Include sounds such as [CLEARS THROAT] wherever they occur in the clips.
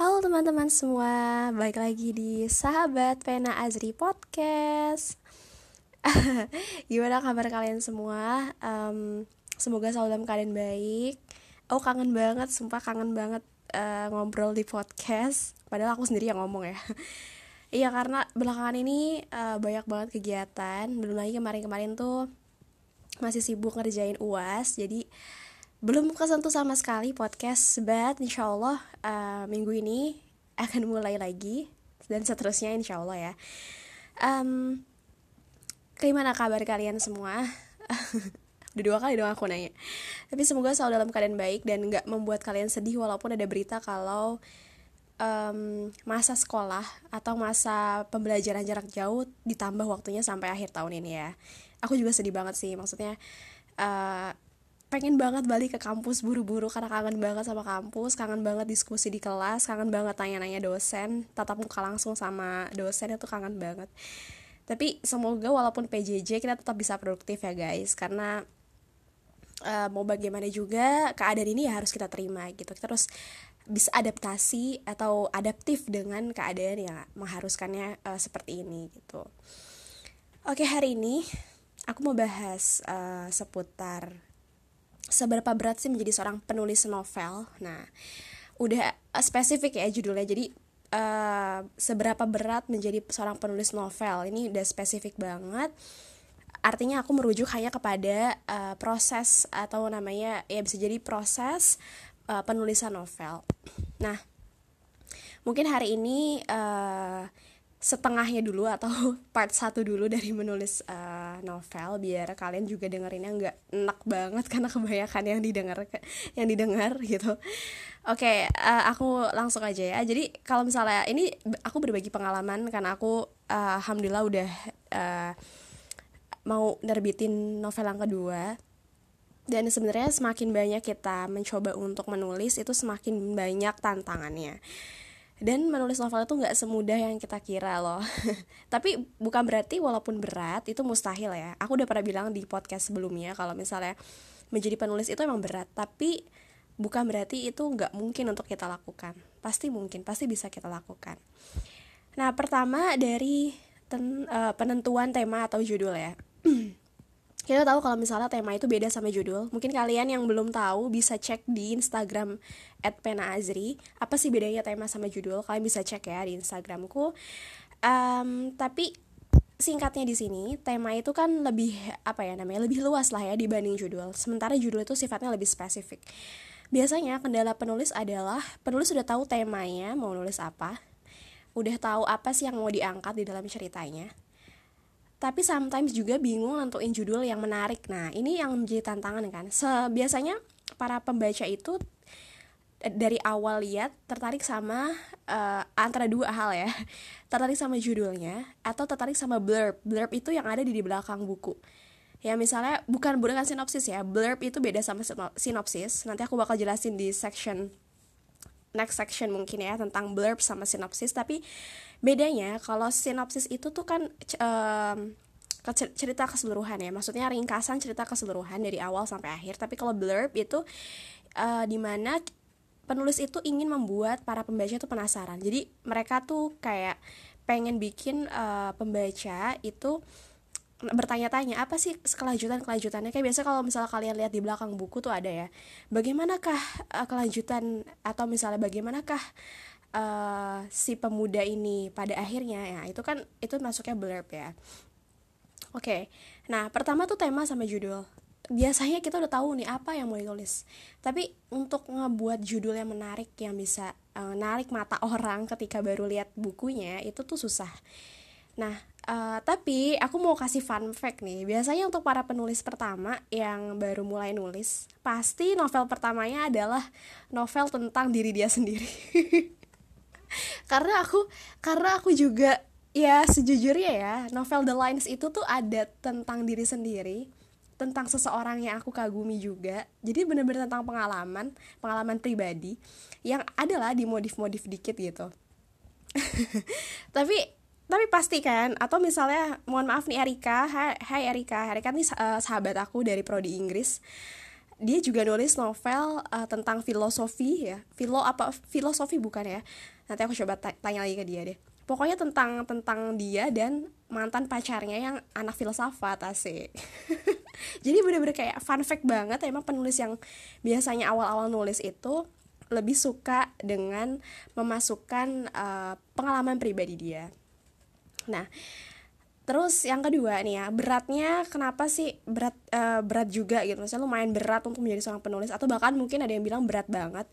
Halo teman-teman semua, balik lagi di Sahabat Pena Azri Podcast. [LAUGHS] Gimana kabar kalian semua? Um, semoga selalu dalam keadaan baik. Oh kangen banget, sumpah kangen banget uh, ngobrol di podcast. Padahal aku sendiri yang ngomong ya. [LAUGHS] Iya karena belakangan ini uh, banyak banget kegiatan. Belum lagi kemarin-kemarin tuh masih sibuk ngerjain uas, jadi belum kesentuh sama sekali podcast but insya Allah uh, minggu ini akan mulai lagi dan seterusnya insya Allah ya. Um, gimana kabar kalian semua? [LAUGHS] Udah dua kali dong aku nanya. Tapi semoga selalu dalam keadaan baik dan nggak membuat kalian sedih walaupun ada berita kalau um, masa sekolah atau masa pembelajaran jarak jauh ditambah waktunya sampai akhir tahun ini ya. Aku juga sedih banget sih maksudnya uh, pengen banget balik ke kampus buru-buru karena kangen banget sama kampus, kangen banget diskusi di kelas, kangen banget tanya-nanya dosen, tatap muka langsung sama dosen itu kangen banget. Tapi semoga walaupun PJJ kita tetap bisa produktif ya guys, karena uh, mau bagaimana juga keadaan ini ya harus kita terima gitu. Kita harus bisa adaptasi atau adaptif dengan keadaan yang mengharuskannya uh, seperti ini gitu. Oke hari ini aku mau bahas uh, seputar seberapa berat sih menjadi seorang penulis novel? Nah udah uh, spesifik ya judulnya. Jadi uh, seberapa berat menjadi seorang penulis novel? Ini udah spesifik banget. Artinya aku merujuk hanya kepada uh, proses atau namanya ya bisa jadi proses uh, penulisan novel. Nah mungkin hari ini uh, setengahnya dulu atau [LAUGHS] part satu dulu dari menulis uh, novel biar kalian juga dengerinnya nggak enak banget karena kebanyakan yang didengar yang didengar gitu. Oke okay, uh, eh, aku langsung aja ya. Jadi kalau misalnya ini aku berbagi pengalaman karena aku uh, alhamdulillah udah uh, mau nerbitin novel yang kedua. Dan sebenarnya semakin banyak kita mencoba untuk menulis itu semakin banyak tantangannya dan menulis novel itu nggak semudah yang kita kira loh. [LAUGHS] Tapi bukan berarti walaupun berat itu mustahil ya. Aku udah pernah bilang di podcast sebelumnya kalau misalnya menjadi penulis itu emang berat. Tapi bukan berarti itu nggak mungkin untuk kita lakukan. Pasti mungkin pasti bisa kita lakukan. Nah pertama dari ten, uh, penentuan tema atau judul ya [CLEARS THROAT] kita tahu kalau misalnya tema itu beda sama judul. Mungkin kalian yang belum tahu bisa cek di Instagram @penaazri apa sih bedanya tema sama judul? Kalian bisa cek ya di Instagramku. Um, tapi singkatnya di sini tema itu kan lebih apa ya namanya lebih luas lah ya dibanding judul. Sementara judul itu sifatnya lebih spesifik. Biasanya kendala penulis adalah penulis sudah tahu temanya mau nulis apa udah tahu apa sih yang mau diangkat di dalam ceritanya tapi sometimes juga bingung nentuin judul yang menarik. Nah, ini yang menjadi tantangan kan. Biasanya para pembaca itu eh, dari awal lihat tertarik sama uh, antara dua hal ya. [LAUGHS] Tertarik sama judulnya atau tertarik sama blurb. Blurb itu yang ada di, di belakang buku. Ya misalnya bukan bukan sinopsis ya. Blurb itu beda sama sinopsis. Nanti aku bakal jelasin di section next section mungkin ya tentang blurb sama sinopsis. Tapi bedanya kalau sinopsis itu tuh kan um, cerita keseluruhan ya. Maksudnya ringkasan cerita keseluruhan dari awal sampai akhir. Tapi kalau blurb itu uh, di mana penulis itu ingin membuat para pembaca itu penasaran. Jadi mereka tuh kayak pengen bikin uh, pembaca itu bertanya-tanya apa sih kelanjutan kelanjutannya kayak biasa kalau misalnya kalian lihat di belakang buku tuh ada ya bagaimanakah uh, kelanjutan atau misalnya bagaimanakah uh, si pemuda ini pada akhirnya? Ya itu kan itu masuknya blurb ya. Oke okay. nah pertama tuh tema sama judul. Biasanya kita udah tahu nih apa yang mau ditulis. Tapi untuk ngebuat judul yang menarik yang bisa uh, narik mata orang ketika baru lihat bukunya itu tuh susah nah Uh, tapi aku mau kasih fun fact nih. Biasanya untuk para penulis pertama yang baru mulai nulis, pasti novel pertamanya adalah novel tentang diri dia sendiri. [LAUGHS] karena aku karena aku juga ya sejujurnya ya, novel The Lines itu tuh ada tentang diri sendiri, tentang seseorang yang aku kagumi juga. Jadi bener-bener tentang pengalaman, pengalaman pribadi yang adalah dimodif-modif dikit gitu. [LAUGHS] tapi tapi pasti kan atau misalnya mohon maaf nih Erika. Hai, Erika. Erika nih uh, sahabat aku dari prodi Inggris. Dia juga nulis novel uh, tentang filosofi ya. Filo apa filosofi bukan ya? Nanti aku coba tanya lagi ke dia deh. Pokoknya tentang tentang dia dan mantan pacarnya yang anak filsafat asik. [LAUGHS] Jadi bener-bener kayak fun fact banget emang penulis yang biasanya awal-awal nulis itu lebih suka dengan memasukkan uh, pengalaman pribadi dia nah terus yang kedua nih ya beratnya kenapa sih berat uh, berat juga gitu misalnya lumayan berat untuk menjadi seorang penulis atau bahkan mungkin ada yang bilang berat banget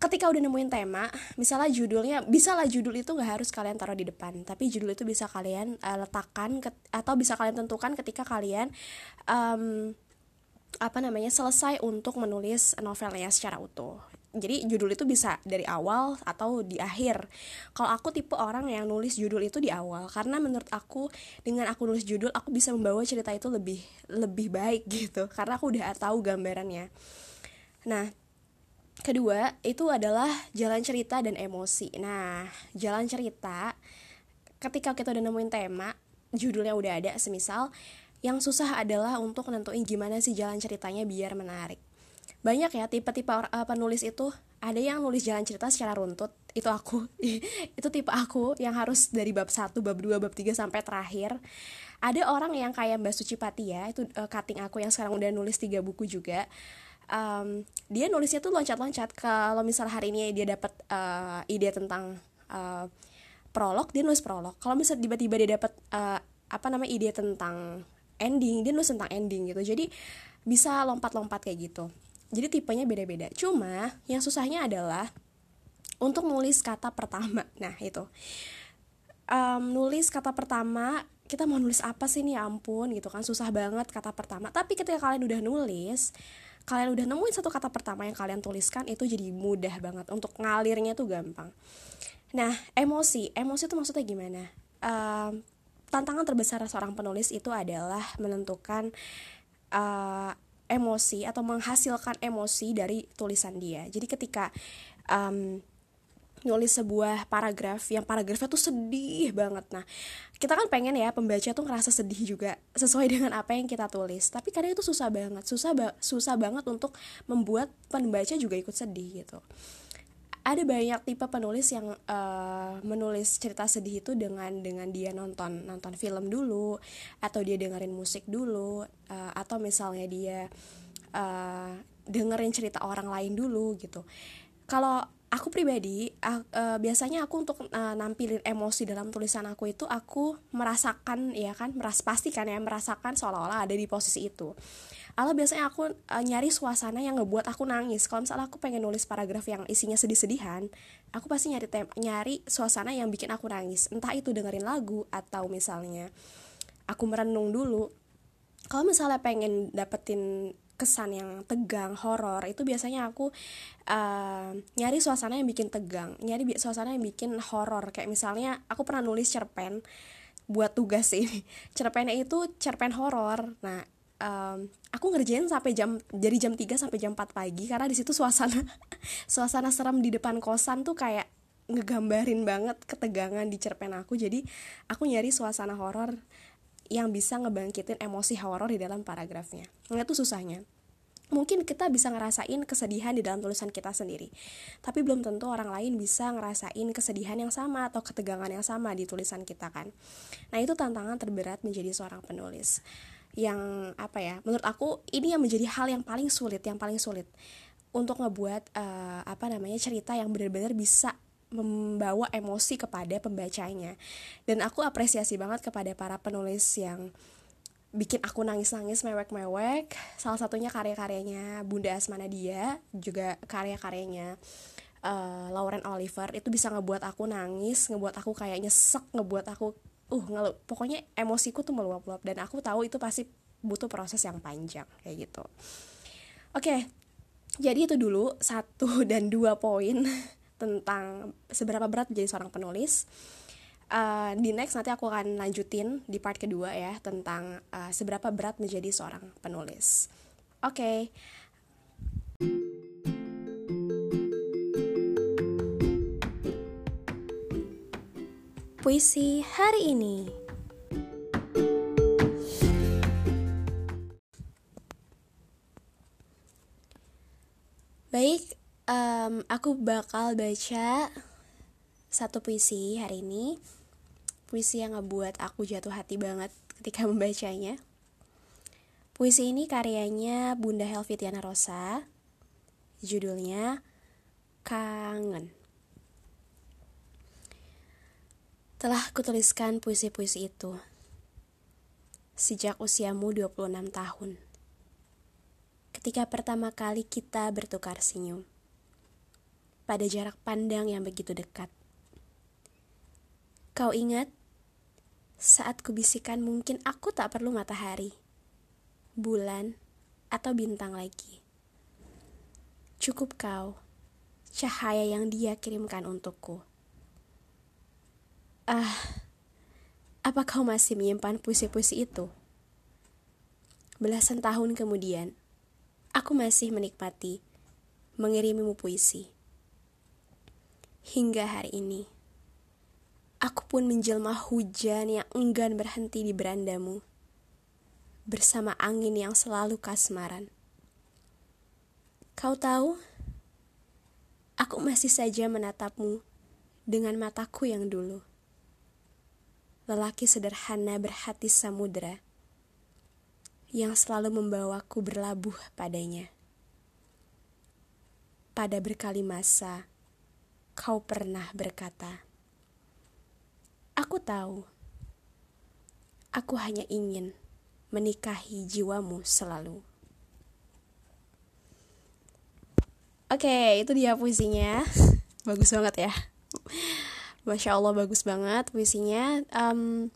ketika udah nemuin tema, misalnya judulnya, bisa lah judul itu nggak harus kalian taruh di depan, tapi judul itu bisa kalian uh, letakkan ke, atau bisa kalian tentukan ketika kalian um, apa namanya selesai untuk menulis novelnya secara utuh. Jadi judul itu bisa dari awal atau di akhir. Kalau aku tipe orang yang nulis judul itu di awal karena menurut aku dengan aku nulis judul aku bisa membawa cerita itu lebih lebih baik gitu karena aku udah tahu gambarannya. Nah, kedua itu adalah jalan cerita dan emosi nah jalan cerita ketika kita udah nemuin tema judulnya udah ada semisal yang susah adalah untuk nentuin gimana sih jalan ceritanya biar menarik banyak ya tipe-tipe uh, penulis itu ada yang nulis jalan cerita secara runtut itu aku. [LAUGHS] Itu tipe aku yang harus dari bab 1, bab 2, bab 3 sampai terakhir. Ada orang yang kayak Mbak Suci Patia itu uh, cutting aku yang sekarang udah nulis tiga buku juga. Um, dia nulisnya tuh loncat-loncat. Kalau misal hari ini dia dapat uh, ide tentang uh, prolog dia nulis prolog. Kalau misal tiba-tiba dia dapat uh, apa namanya ide tentang ending dia nulis tentang ending gitu. Jadi bisa lompat-lompat kayak gitu jadi tipenya beda-beda. Cuma yang susahnya adalah untuk nulis kata pertama. [LAUGHS] Nah itu. Um, nulis kata pertama kita mau nulis apa sih? Nih ya ampun gitu kan. Susah banget kata pertama. Tapi ketika kalian udah nulis kalian udah nemuin satu kata pertama yang kalian tuliskan itu jadi mudah banget. Untuk ngalirnya tuh gampang. Nah emosi. Emosi itu maksudnya gimana? Uh, tantangan terbesar seorang penulis itu adalah menentukan uh, emosi atau menghasilkan emosi dari tulisan dia. Jadi ketika um, nulis sebuah paragraf yang paragrafnya tuh sedih banget. Nah kita kan pengen ya pembaca tuh ngerasa sedih juga sesuai dengan apa yang kita tulis. Tapi kadang itu susah banget susah ba susah banget untuk membuat pembaca juga ikut sedih gitu ada banyak tipe penulis yang uh, menulis cerita sedih itu dengan dengan dia nonton nonton film dulu atau dia dengerin musik dulu uh, atau misalnya dia uh, dengerin cerita orang lain dulu gitu. Kalau aku pribadi uh, uh, biasanya aku untuk uh, nampilin emosi dalam tulisan aku itu aku merasakan ya kan meras pastikan ya merasakan seolah-olah ada di posisi itu. Ala biasanya aku uh, nyari suasana yang ngebuat aku nangis. Kalau misalnya aku pengen nulis paragraf yang isinya sedih-sedihan aku pasti nyari tem nyari suasana yang bikin aku nangis. Entah itu dengerin lagu atau misalnya aku merenung dulu. Kalau misalnya pengen dapetin kesan yang tegang, horor itu biasanya aku uh, nyari suasana yang bikin tegang, nyari suasana yang bikin horor. Kayak misalnya aku pernah nulis cerpen buat tugas ini. [LAUGHS] Cerpennya itu cerpen horor. Nah, um, aku ngerjain sampai jam jadi jam 3 sampai jam 4 pagi karena di situ suasana [LAUGHS] suasana serem di depan kosan tuh kayak ngegambarin banget ketegangan di cerpen aku. Jadi aku nyari suasana horor yang bisa ngebangkitin emosi horor di dalam paragrafnya. Nah itu susahnya. Mungkin kita bisa ngerasain kesedihan di dalam tulisan kita sendiri, tapi belum tentu orang lain bisa ngerasain kesedihan yang sama atau ketegangan yang sama di tulisan kita kan. Nah itu tantangan terberat menjadi seorang penulis. Yang apa ya? Menurut aku ini yang menjadi hal yang paling sulit, yang paling sulit untuk ngebuat uh, apa namanya cerita yang benar-benar bisa membawa emosi kepada pembacanya. Dan aku apresiasi banget kepada para penulis yang bikin aku nangis-nangis mewek-mewek. Salah satunya karya-karyanya Bunda Asmana dia juga karya-karyanya uh, Lauren Oliver. Itu bisa ngebuat aku nangis ngebuat aku kayak nyesek ngebuat aku uh ngelup pokoknya emosiku tuh meluap-luap. Dan aku tahu itu pasti butuh proses yang panjang kayak gitu. Oke okay, jadi itu dulu satu [LAUGHS] dan dua poin tentang seberapa berat menjadi seorang penulis. Uh, di next nanti aku akan lanjutin di part kedua ya tentang uh, seberapa berat menjadi seorang penulis. Oke. Okay. Puisi hari ini. Bakal baca satu puisi hari ini. Puisi yang ngebuat aku jatuh hati banget ketika [LAUGHS] membacanya. Puisi ini karyanya Bunda Helvitiana Rosa. Judulnya Kangen. Telah kutuliskan puisi-puisi itu sejak usiamu 26 tahun ketika pertama kali kita bertukar senyum. Pada jarak pandang yang begitu dekat. Kau ingat saat kubisikan mungkin aku tak perlu matahari, bulan, atau bintang lagi. Cukup kau, cahaya yang dia kirimkan untukku. Ah, apa kau masih menyimpan puisi-puisi itu? Belasan tahun kemudian, aku masih menikmati mengirimimu puisi. Hingga hari ini, aku pun menjelma hujan yang enggan berhenti di berandamu, bersama angin yang selalu kasmaran. Kau tahu, aku masih saja menatapmu dengan mataku yang dulu. Lelaki sederhana berhati samudera yang selalu membawaku berlabuh padanya. Pada berkali masa, kau pernah berkata, "Aku tahu, aku hanya ingin menikahi jiwamu selalu." Oke, itu dia puisinya. [LAUGHS] bagus banget ya. Masya Allah bagus banget puisinya. Um,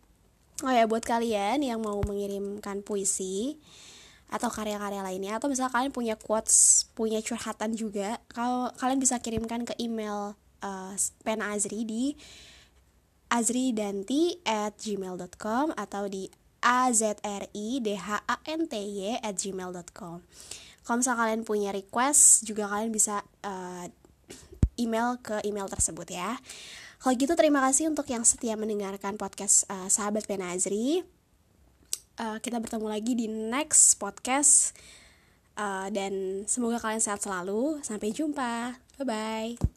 Oh ya buat kalian yang mau mengirimkan puisi atau karya-karya lainnya atau misalnya kalian punya quotes, punya curhatan juga, kalau kalian bisa kirimkan ke email uh, Pena Azri di azridanti at gmail.com atau di azridhanty at gmail.com Kalau misalnya kalian punya request, juga kalian bisa uh, email ke email tersebut ya. Kalau gitu terima kasih untuk yang setia mendengarkan podcast uh, Sahabat Penazri. Uh, kita bertemu lagi di next podcast uh, dan semoga kalian sehat selalu. Sampai jumpa. Bye bye.